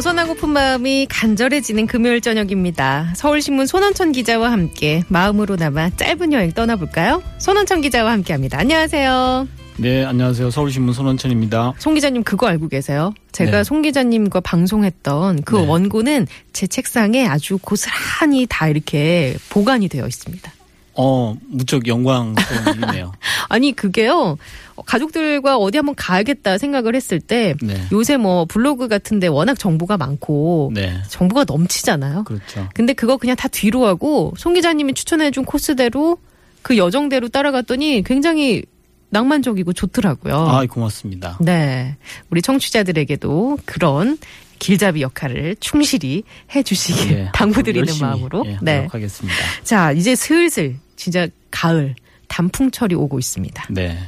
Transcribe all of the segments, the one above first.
벗어나고픈 마음이 간절해지는 금요일 저녁입니다. 서울신문 손원천 기자와 함께 마음으로나마 짧은 여행 떠나볼까요? 손원천 기자와 함께합니다. 안녕하세요. 네, 안녕하세요. 서울신문 손원천입니다. 송 기자님 그거 알고 계세요? 제가 네. 송 기자님과 방송했던 그 네. 원고는 제 책상에 아주 고스란히 다 이렇게 보관이 되어 있습니다. 어, 무척 영광스러운 일이네요. 아니 그게요 가족들과 어디 한번 가야겠다 생각을 했을 때 네. 요새 뭐 블로그 같은데 워낙 정보가 많고 네. 정보가 넘치잖아요. 그렇죠. 근데 그거 그냥 다 뒤로 하고 송 기자님이 추천해준 코스대로 그 여정대로 따라갔더니 굉장히 낭만적이고 좋더라고요. 아, 고맙습니다. 네. 우리 청취자들에게도 그런 길잡이 역할을 충실히 해주시길 네, 당부드리는 마음으로. 예, 네. 노력하겠습니다. 자, 이제 슬슬 진짜 가을 단풍철이 오고 있습니다. 네.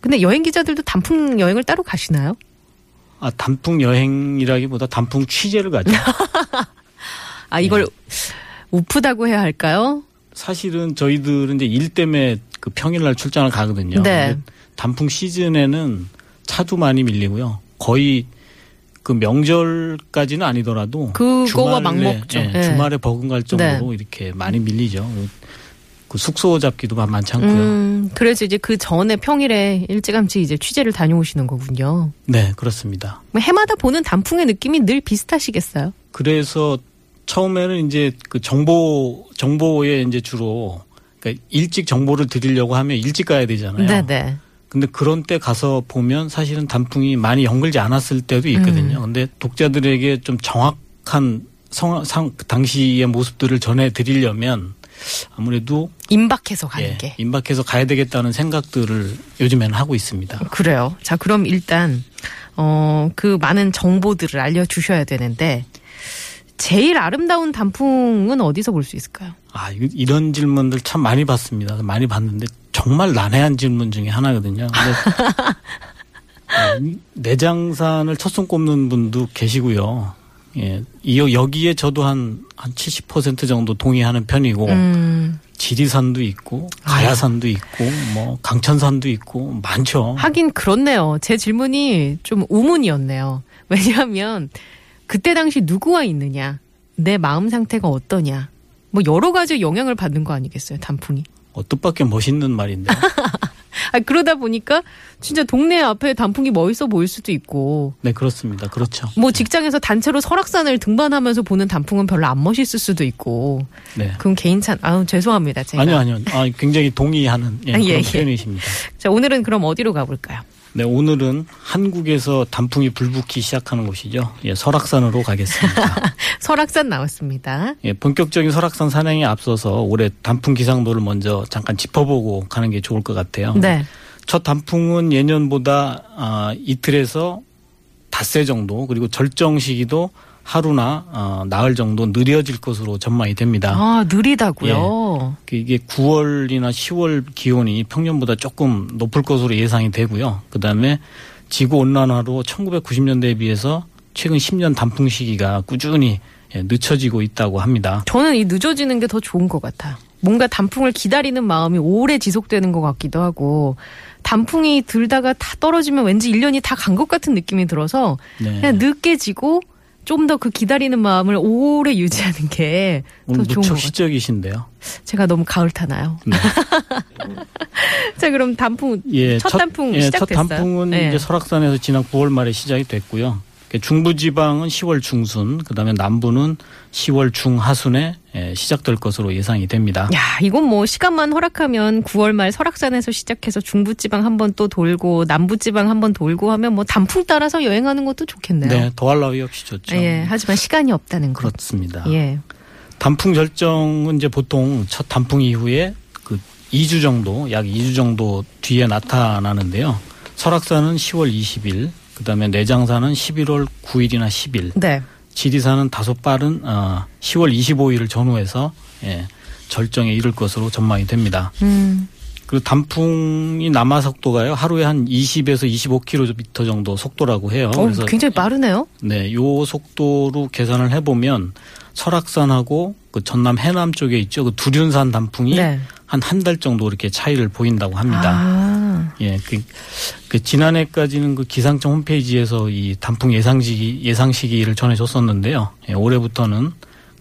근데 여행 기자들도 단풍 여행을 따로 가시나요? 아, 단풍 여행이라기보다 단풍 취재를 가죠. 아, 이걸 네. 우프다고 해야 할까요? 사실은 저희들은 이제 일 때문에 그 평일날 출장을 가거든요. 네. 단풍 시즌에는 차도 많이 밀리고요. 거의 그 명절까지는 아니더라도 그거와 주말에, 맞먹죠. 예, 네. 주말에 버금갈 정도로 이렇게 많이 밀리죠. 그 숙소 잡기도 많지 않고요. 음, 그래서 이제 그 전에 평일에 일찌감치 이제 취재를 다녀오시는 거군요. 네, 그렇습니다. 뭐 해마다 보는 단풍의 느낌이 늘 비슷하시겠어요? 그래서 처음에는 이제 그 정보 정보에 이제 주로 그러니까 일찍 정보를 드리려고 하면 일찍 가야 되잖아요. 네 네. 근데 그런 때 가서 보면 사실은 단풍이 많이 연글지 않았을 때도 있거든요. 음. 근데 독자들에게 좀 정확한 성, 상, 그 당시의 모습들을 전해 드리려면 아무래도 임박해서 가는 예, 게. 임박해서 가야 되겠다는 생각들을 요즘에는 하고 있습니다. 그래요. 자, 그럼 일단, 어, 그 많은 정보들을 알려 주셔야 되는데, 제일 아름다운 단풍은 어디서 볼 수 있을까요? 아, 이- 이런 질문들 참 많이 받습니다. 많이 받는데 정말 난해한 질문 중에 하나거든요. 근데 내장산을 첫 손 꼽는 분도 계시고요. 예. 이 여기에 저도 한, 한 70% 정도 동의하는 편이고, 음, 지리산도 있고, 가야산도 있고, 뭐, 강천산도 있고, 많죠. 하긴 그렇네요. 제 질문이 좀 우문이었네요. 왜냐하면, 그때 당시 누구와 있느냐, 내 마음 상태가 어떠냐, 뭐 여러 가지 영향을 받는 거 아니겠어요, 단풍이. 어, 뜻밖의 멋있는 말인데. 아, 그러다 보니까 진짜 동네 앞에 단풍이 멋있어 보일 수도 있고, 네, 그렇습니다. 그렇죠. 뭐 직장에서 단체로 설악산을 등반하면서 보는 단풍은 별로 안 멋있을 수도 있고, 네. 그건 개인찬, 아우, 죄송합니다. 제가. 아니요, 아니요. 아, 굉장히 동의하는 예, 아, 그런 예, 예. 표현이십니다. 자, 오늘은 그럼 어디로 가볼까요? 네, 오늘은 한국에서 단풍이 불붙기 시작하는 곳이죠. 예, 설악산으로 가겠습니다. 설악산 나왔습니다. 예, 본격적인 설악산 산행에 앞서서 올해 단풍 기상도를 먼저 잠깐 짚어보고 가는 게 좋을 것 같아요. 네. 첫 단풍은 예년보다 아, 이틀에서 닷새 정도 그리고 절정 시기도 하루나 어, 나흘 정도 느려질 것으로 전망이 됩니다. 아, 느리다고요. 그 이게 9월이나 10월 기온이 평년보다 조금 높을 것으로 예상이 되고요. 그 다음에 지구 온난화로 1990년대에 비해서 최근 10년 단풍 시기가 꾸준히 예, 늦춰지고 있다고 합니다. 저는 이 늦어지는 게 더 좋은 것 같아요. 뭔가 단풍을 기다리는 마음이 오래 지속되는 것 같기도 하고, 단풍이 들다가 다 떨어지면 왠지 1년이 다 간 것 같은 느낌이 들어서, 네. 그냥 늦게 지고, 좀 더 그 기다리는 마음을 오래 유지하는 게더 오늘 좋은 것 무척 같아요. 시적이신데요. 제가 너무 가을 타나요? 네. 자, 그럼 단풍, 예, 첫 단풍 예, 첫 시작됐어요? 단풍은 네. 이제 설악산에서 지난 9월 말에 시작이 됐고요. 중부지방은 10월 중순, 그다음에 남부는 10월 중하순에 예, 시작될 것으로 예상이 됩니다. 야, 이건 뭐 시간만 허락하면 9월 말 설악산에서 시작해서 중부지방 한 번 또 돌고 남부지방 한 번 돌고 하면 뭐 단풍 따라서 여행하는 것도 좋겠네요. 네, 더할 나위 없이 좋죠. 예, 하지만 시간이 없다는 거. 그렇습니다. 예. 단풍 절정은 이제 보통 첫 단풍 이후에 그 2주 정도, 약 2주 정도 뒤에 나타나는데요. 설악산은 10월 20일, 그다음에 내장산은 11월 9일이나 10일, 네. 지리산은 다소 빠른 어, 10월 25일을 전후해서 예, 절정에 이를 것으로 전망이 됩니다. 음. 그리고 단풍이 남하 속도가요 하루에 한 20에서 25km 정도 속도라고 해요. 어, 굉장히 빠르네요. 네, 요 속도로 계산을 해보면 설악산하고 그 전남 해남 쪽에 있죠. 그 두륜산 단풍이 네. 한한 달 정도 이렇게 차이를 보인다고 합니다. 아. 예, 그, 그 지난해까지는 그 기상청 홈페이지에서 이 단풍 예상 시기 예상 시기를 전해줬었는데요. 예, 올해부터는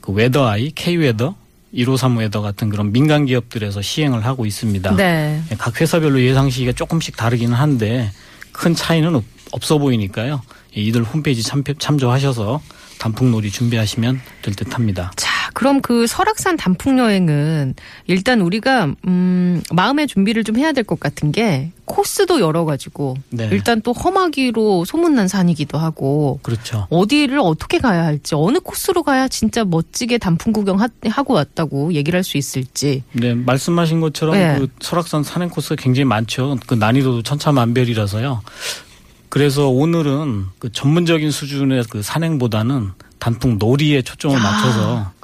그 웨더아이, K웨더, 153 웨더 같은 그런 민간 기업들에서 시행을 하고 있습니다. 네. 예, 각 회사별로 예상 시기가 조금씩 다르기는 한데 큰 차이는 없, 없어 보이니까요. 예, 이들 홈페이지 참, 참조하셔서 단풍놀이 준비하시면 될 듯합니다. 자, 그럼 그 설악산 단풍 여행은 일단 우리가 음, 마음의 준비를 좀 해야 될 것 같은 게 코스도 여러 가지고 네. 일단 또 험하기로 소문난 산이기도 하고 그렇죠. 어디를 어떻게 가야 할지 어느 코스로 가야 진짜 멋지게 단풍 구경 하, 고 왔다고 얘기를 할 수 있을지 네, 말씀하신 것처럼 네. 그 설악산 산행 코스가 굉장히 많죠. 그 난이도도 천차만별이라서요. 그래서 오늘은 그 전문적인 수준의 그 산행보다는 단풍 놀이에 초점을 아. 맞춰서 그-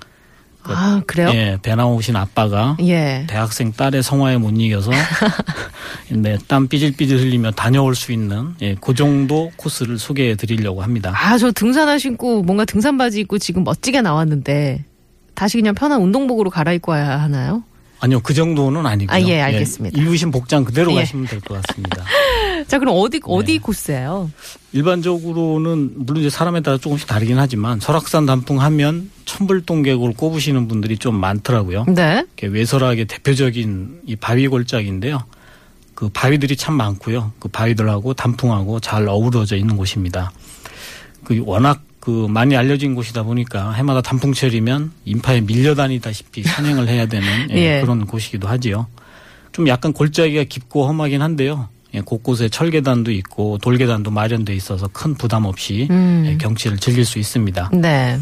아 그래요? 예, 배 나오신 아빠가 예. 대학생 딸의 성화에 못 이겨서 네, 땀 삐질삐질 흘리며 다녀올 수 있는 예, 그 정도 코스를 소개해 드리려고 합니다. 아, 저 등산화 신고 뭔가 등산 바지 입고 지금 멋지게 나왔는데 다시 그냥 편한 운동복으로 갈아입고 와야 하나요? 아니요, 그 정도는 아니고요. 아, 예, 알겠습니다. 입으신 복장 그대로 예. 가시면 될 것 같습니다. 자, 그럼 어디 어디 네. 코스예요? 일반적으로는 물론 이제 사람에 따라 조금씩 다르긴 하지만 설악산 단풍 하면 천불동 계곡을 꼽으시는 분들이 좀 많더라고요. 네. 외설하게 대표적인 이 바위 골짜기인데요. 그 바위들이 참 많고요. 그 바위들하고 단풍하고 잘 어우러져 있는 곳입니다. 그 워낙 그 많이 알려진 곳이다 보니까 해마다 단풍철이면 인파에 밀려다니다시피 산행을 해야 되는 예, 예. 그런 곳이기도 하지요. 좀 약간 골짜기가 깊고 험하긴 한데요. 예, 곳곳에 철계단도 있고 돌계단도 마련돼 있어서 큰 부담 없이 음. 예, 경치를 즐길 수 있습니다. 네.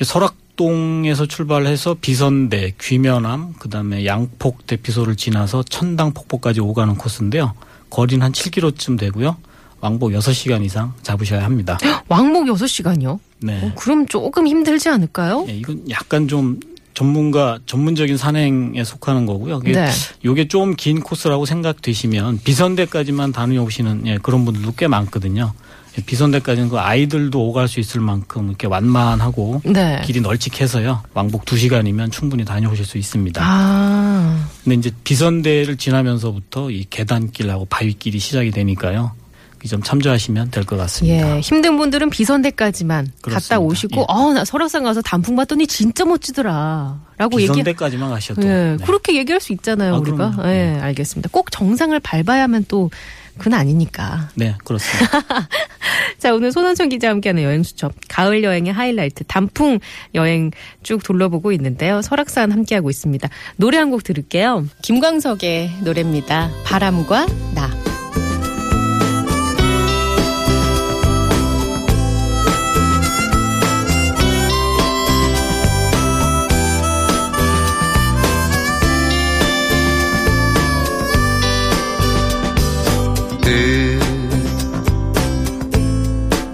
설악동에서 출발해서 비선대, 귀면암, 그다음에 양폭 대피소를 지나서 천당 폭포까지 오가는 코스인데요. 거리는 한 7km쯤 되고요. 왕복 6시간 이상 잡으셔야 합니다. 왕복 6시간이요? 네. 어, 그럼 조금 힘들지 않을까요? 예, 이건 약간 좀 전문가 전문적인 산행에 속하는 거고요. 이게 네. 요게 좀 긴 코스라고 생각되시면 비선대까지만 다녀오시는 예, 그런 분들도 꽤 많거든요. 예, 비선대까지는 그 아이들도 오갈 수 있을 만큼 이렇게 완만하고 네. 길이 널찍해서요. 왕복 2시간이면 충분히 다녀오실 수 있습니다. 아. 근데 이제 비선대를 지나면서부터 이 계단길하고 바위길이 시작이 되니까요. 이점 참조하시면 될 것 같습니다. 예, 힘든 분들은 비선대까지만 갔다 그렇습니다. 오시고, 예. 어, 나 설악산 가서 단풍 봤더니 진짜 멋지더라. 라고 얘기, 비선대까지만 가셔도 예, 네. 그렇게 얘기할 수 있잖아요, 아, 우리가. 그럼요. 예, 네. 알겠습니다. 꼭 정상을 밟아야만 또, 그건 아니니까. 네, 그렇습니다. 자, 오늘 손원천 기자와 함께하는 여행 수첩. 가을 여행의 하이라이트, 단풍 여행 쭉 둘러보고 있는데요. 설악산 함께하고 있습니다. 노래 한 곡 들을게요. 김광석의 노래입니다. 바람과 나.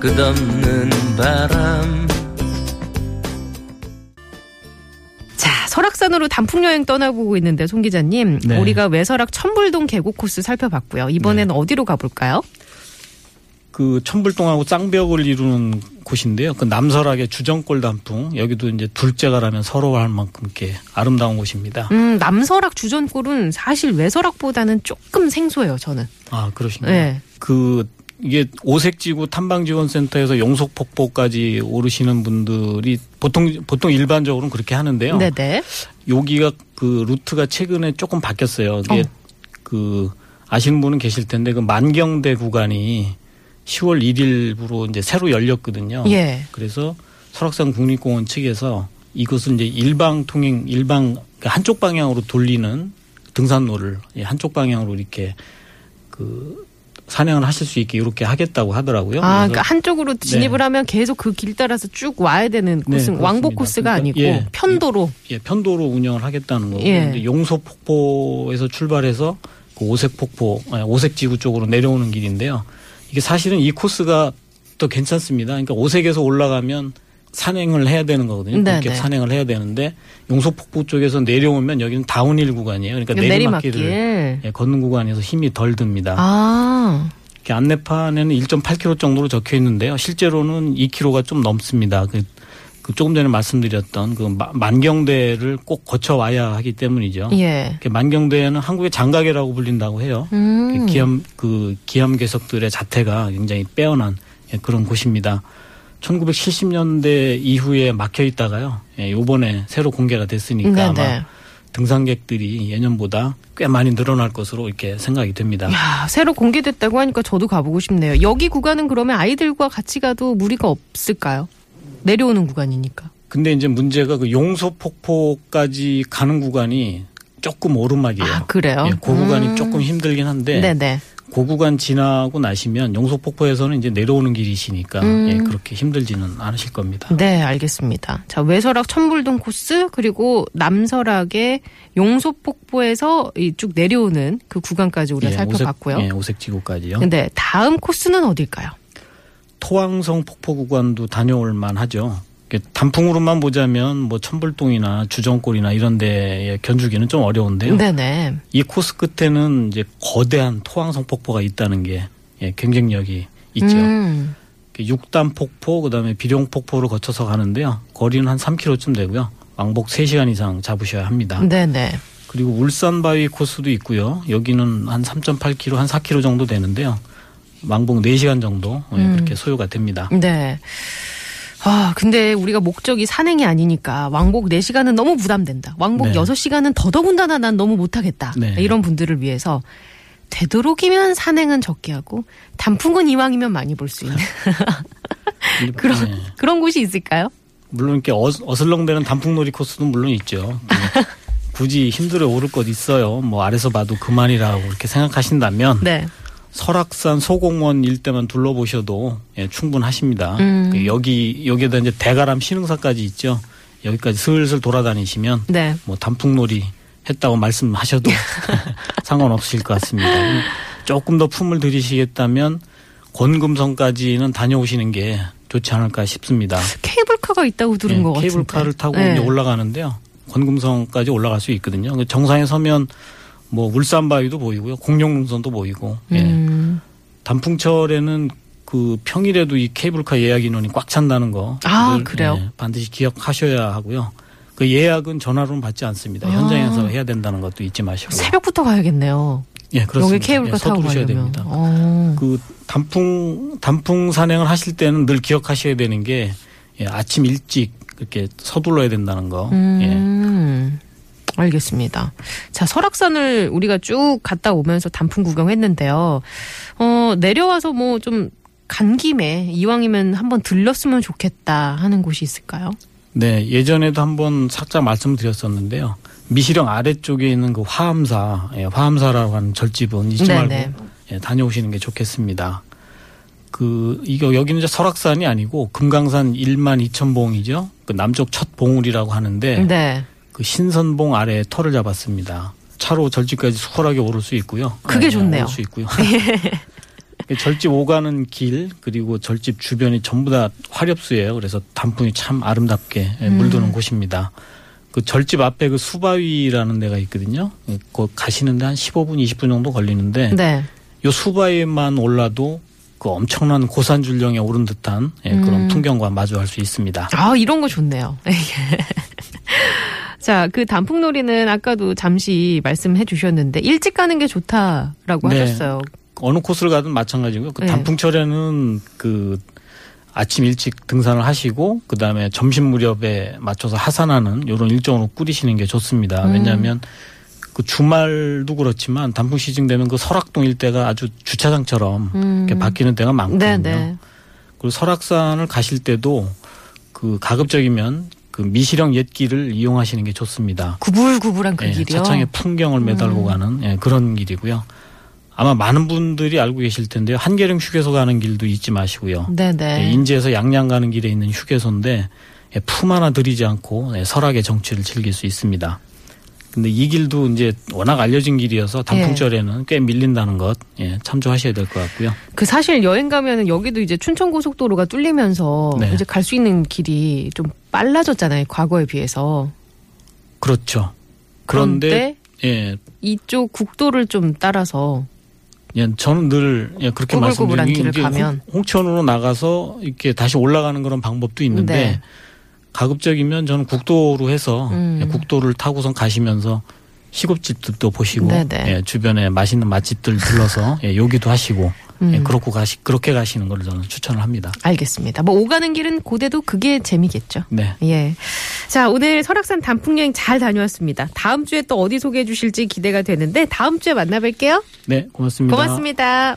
끝 끝없는 바람 자, 설악산으로 단풍 여행 떠나보고 있는데 송 기자님, 네. 우리가 외설악 천불동 계곡 코스 살펴봤고요. 이번에는 어디로 가볼까요? 그 천불동하고 쌍벽을 이루는 곳인데요. 그 남설악의 주정골 단풍 여기도 이제 둘째가라면 서러워할 만큼 이렇게 아름다운 곳입니다. 음, 남설악 주전골은 사실 외설악보다는 조금 생소해요, 저는. 아 그러신가요? 네. 그 이게 오색지구 탐방지원센터에서 용속폭포까지 오르시는 분들이 보통 보통 일반적으로는 그렇게 하는데요. 네네. 여기가 그 루트가 최근에 조금 바뀌었어요. 이게 어. 그 아시는 분은 계실 텐데 그 만경대 구간이 10월 1일부로 이제 새로 열렸거든요. 예. 그래서 설악산 국립공원 측에서 이것을 이제 일방 통행 일방 그러니까 한쪽 방향으로 돌리는 등산로를 예, 한쪽 방향으로 이렇게 그 산행을 하실 수 있게 이렇게 하겠다고 하더라고요. 아, 그러니까 한쪽으로 진입을 하면 계속 그 길 따라서 쭉 와야 되는 네, 코스는 왕복 그렇습니다. 코스가 그러니까, 아니고 예. 편도로. 예, 편도로 운영을 하겠다는 거고 예. 근데 용소 폭포에서 출발해서 그 오색 폭포, 아니, 오색 지구 쪽으로 내려오는 길인데요. 이게 사실은 이 코스가 또 괜찮습니다. 그러니까 오색에서 올라가면 산행을 해야 되는 거거든요. 네, 그렇게 네. 산행을 해야 되는데 용소 폭포 쪽에서 내려오면 여기는 다운힐 구간이에요. 그러니까 내리막길을 내리막길. 예, 걷는 구간에서 힘이 덜 듭니다. 아, 이렇게 안내판에는 1.8km 정도로 적혀 있는데요. 실제로는 2km가 좀 넘습니다. 그, 그 조금 전에 말씀드렸던 그 마- 만경대를 꼭 거쳐 와야 하기 때문이죠. 예. 만경대는 한국의 장가계라고 불린다고 해요. 음. 그 기암 그 기암 괴석들의 자태가 굉장히 빼어난 예, 그런 곳입니다. 1970년대 이후에 막혀 있다가요. 예, 요번에 새로 공개가 됐으니까 네네. 아마 등산객들이 예년보다 꽤 많이 늘어날 것으로 이렇게 생각이 됩니다. 야, 새로 공개됐다고 하니까 저도 가보고 싶네요. 여기 구간은 그러면 아이들과 같이 가도 무리가 없을까요? 내려오는 구간이니까. 근데 이제 문제가 그 용소 폭포까지 가는 구간이 조금 오르막이에요. 아, 그래요? 예, 그 구간이 음. 조금 힘들긴 한데 네네. 그 구간 지나고 나시면 용소 폭포에서는 이제 내려오는 길이시니까 음. 예, 그렇게 힘들지는 않으실 겁니다. 네, 알겠습니다. 자, 외설악 천불동 코스 그리고 남설악의 용소폭포에서 이쭉 내려오는 그 구간까지 우리가 예, 살펴봤고요. 오색, 예, 오색지구까지요. 근데 다음 코스는 어딜까요? 토왕성 폭포 구간도 다녀올 만하죠. 단풍으로만 보자면 뭐 천불동이나 주정골이나 이런 데에 견주기는 좀 어려운데요. 네네. 이 코스 끝에는 이제 거대한 토왕성 폭포가 있다는 게 예, 경쟁력이 있죠. 음, 육단 폭포 그다음에 비룡 폭포를 거쳐서 가는데요. 거리는 한 3km쯤 되고요. 왕복 3시간 이상 잡으셔야 합니다. 네네. 그리고 울산 바위 코스도 있고요. 여기는 한 3.8km, 한 4km 정도 되는데요. 왕복 4시간 정도 예, 음. 그렇게 소요가 됩니다. 네. 아, 근데 우리가 목적이 산행이 아니니까 왕복 4시간은 너무 부담된다. 왕복 네. 6시간은 더더군다나 난 너무 못하겠다. 네. 이런 분들을 위해서 되도록이면 산행은 적게 하고 단풍은 이왕이면 많이 볼 수 있는 그런, 예. 그런 곳이 있을까요? 물론 이렇게 어, 어슬렁대는 단풍놀이 코스도 물론 있죠. 예. 굳이 힘들어 오를 것 있어요. 뭐 아래서 봐도 그만이라고 이렇게 생각하신다면 네. 설악산 소공원 일대만 둘러보셔도 예, 충분하십니다. 음. 그 여기 여기에다 이제 대가람 신흥사까지 있죠. 여기까지 슬슬 돌아다니시면 네. 뭐 단풍놀이 했다고 말씀하셔도 상관없으실 것 같습니다. 조금 더 품을 들이시겠다면 권금성까지는 다녀오시는 게 좋지 않을까 싶습니다. 케이블카가 있다고 들은 예, 것 같은데. 케이블카를 타고 네. 이제 올라가는데요. 권금성까지 올라갈 수 있거든요. 그 정상에 서면 뭐 울산바위도 보이고요. 공룡능선도 보이고. 예. 음. 단풍철에는 그 평일에도 이 케이블카 예약 인원이 꽉 찬다는 거. 아, 그래요? 예, 반드시 기억하셔야 하고요. 그 예약은 전화로는 받지 않습니다. 아. 현장에서 해야 된다는 것도 잊지 마시고. 새벽부터 가야겠네요. 예, 그렇습니다. 여기 케이블카 예, 타고 가려면. 됩니다. 어. 그 단풍 단풍 산행을 하실 때는 늘 기억하셔야 되는 게 예, 아침 일찍 그렇게 서둘러야 된다는 거. 예. 음. 알겠습니다. 자, 설악산을 우리가 쭉 갔다 오면서 단풍 구경했는데요. 어, 내려와서 뭐 좀 간 김에 이왕이면 한번 들렀으면 좋겠다 하는 곳이 있을까요? 네, 예전에도 한번 살짝 말씀드렸었는데요. 미시령 아래쪽에 있는 그 화암사, 예, 화암사라고 하는 절집은 잊지 네네. 말고 예, 다녀오시는 게 좋겠습니다. 그 이거 여기는 이제 설악산이 아니고 금강산 1만 2천 봉이죠. 그 남쪽 첫 봉우리라고 하는데 네. 그 신선봉 아래에 터를 잡았습니다. 차로 절집까지 수월하게 오를 수 있고요. 그게 좋네요. 오를 수 있고요. 절집 오가는 길 그리고 절집 주변이 전부 다 화렵수예요. 그래서 단풍이 참 아름답게 예, 음. 물드는 곳입니다. 그 절집 앞에 그 수바위라는 데가 있거든요. 그 가시는데 한 15분, 20분 정도 걸리는데 네. 요 수바위만 올라도 그 엄청난 고산 줄령에 오른 듯한 예, 그런 음. 풍경과 마주할 수 있습니다. 아, 이런 거 좋네요. 자, 그 단풍놀이는 아까도 잠시 말씀해 주셨는데 일찍 가는 게 좋다라고 네. 하셨어요. 어느 코스를 가든 마찬가지고요. 그 네. 단풍철에는 그 아침 일찍 등산을 하시고 그 다음에 점심 무렵에 맞춰서 하산하는 이런 일정으로 꾸리시는 게 좋습니다. 음. 왜냐하면 그 주말도 그렇지만 단풍 시즌 되면 그 설악동 일대가 아주 주차장처럼 음. 바뀌는 데가 많거든요. 네네. 그리고 설악산을 가실 때도 그 가급적이면 그 미시령 옛길을 이용하시는 게 좋습니다. 구불구불한 그 예, 길이요. 차창에 풍경을 매달고 음. 가는 예, 그런 길이고요. 아마 많은 분들이 알고 계실 텐데요. 한계령 휴게소 가는 길도 잊지 마시고요. 네네. 예, 인제에서 양양 가는 길에 있는 휴게소인데 예, 품 하나 들이지 않고 예, 설악의 정취를 즐길 수 있습니다. 근데 이 길도 이제 워낙 알려진 길이어서 단풍절에는 꽤 밀린다는 것 예, 참조하셔야 될 것 같고요. 그 사실 여행 가면은 여기도 이제 춘천 고속도로가 뚫리면서 네. 이제 갈 수 있는 길이 좀 빨라졌잖아요. 과거에 비해서. 그렇죠. 그런데 그런데 예, 이쪽 국도를 좀 따라서 예, 저는 늘 예, 그렇게 말씀드리는 게 가면. 홍- 홍천으로 나가서 이렇게 다시 올라가는 그런 방법도 있는데 네. 가급적이면 저는 국도로 해서 음. 예, 국도를 타고선 가시면서 시급집들도 보시고. 예, 주변에 맛있는 맛집들 들러서 예, 요기도 하시고 예, 음. 그렇고 가시 그렇게 가시는 걸 저는 추천을 합니다. 알겠습니다. 뭐 오가는 길은 고대도 그게 재미겠죠. 네. 예. 자, 오늘 설악산 단풍 여행 잘 다녀왔습니다. 다음 주에 또 어디 소개해 주실지 기대가 되는데 다음 주에 만나뵐게요. 네, 고맙습니다. 고맙습니다.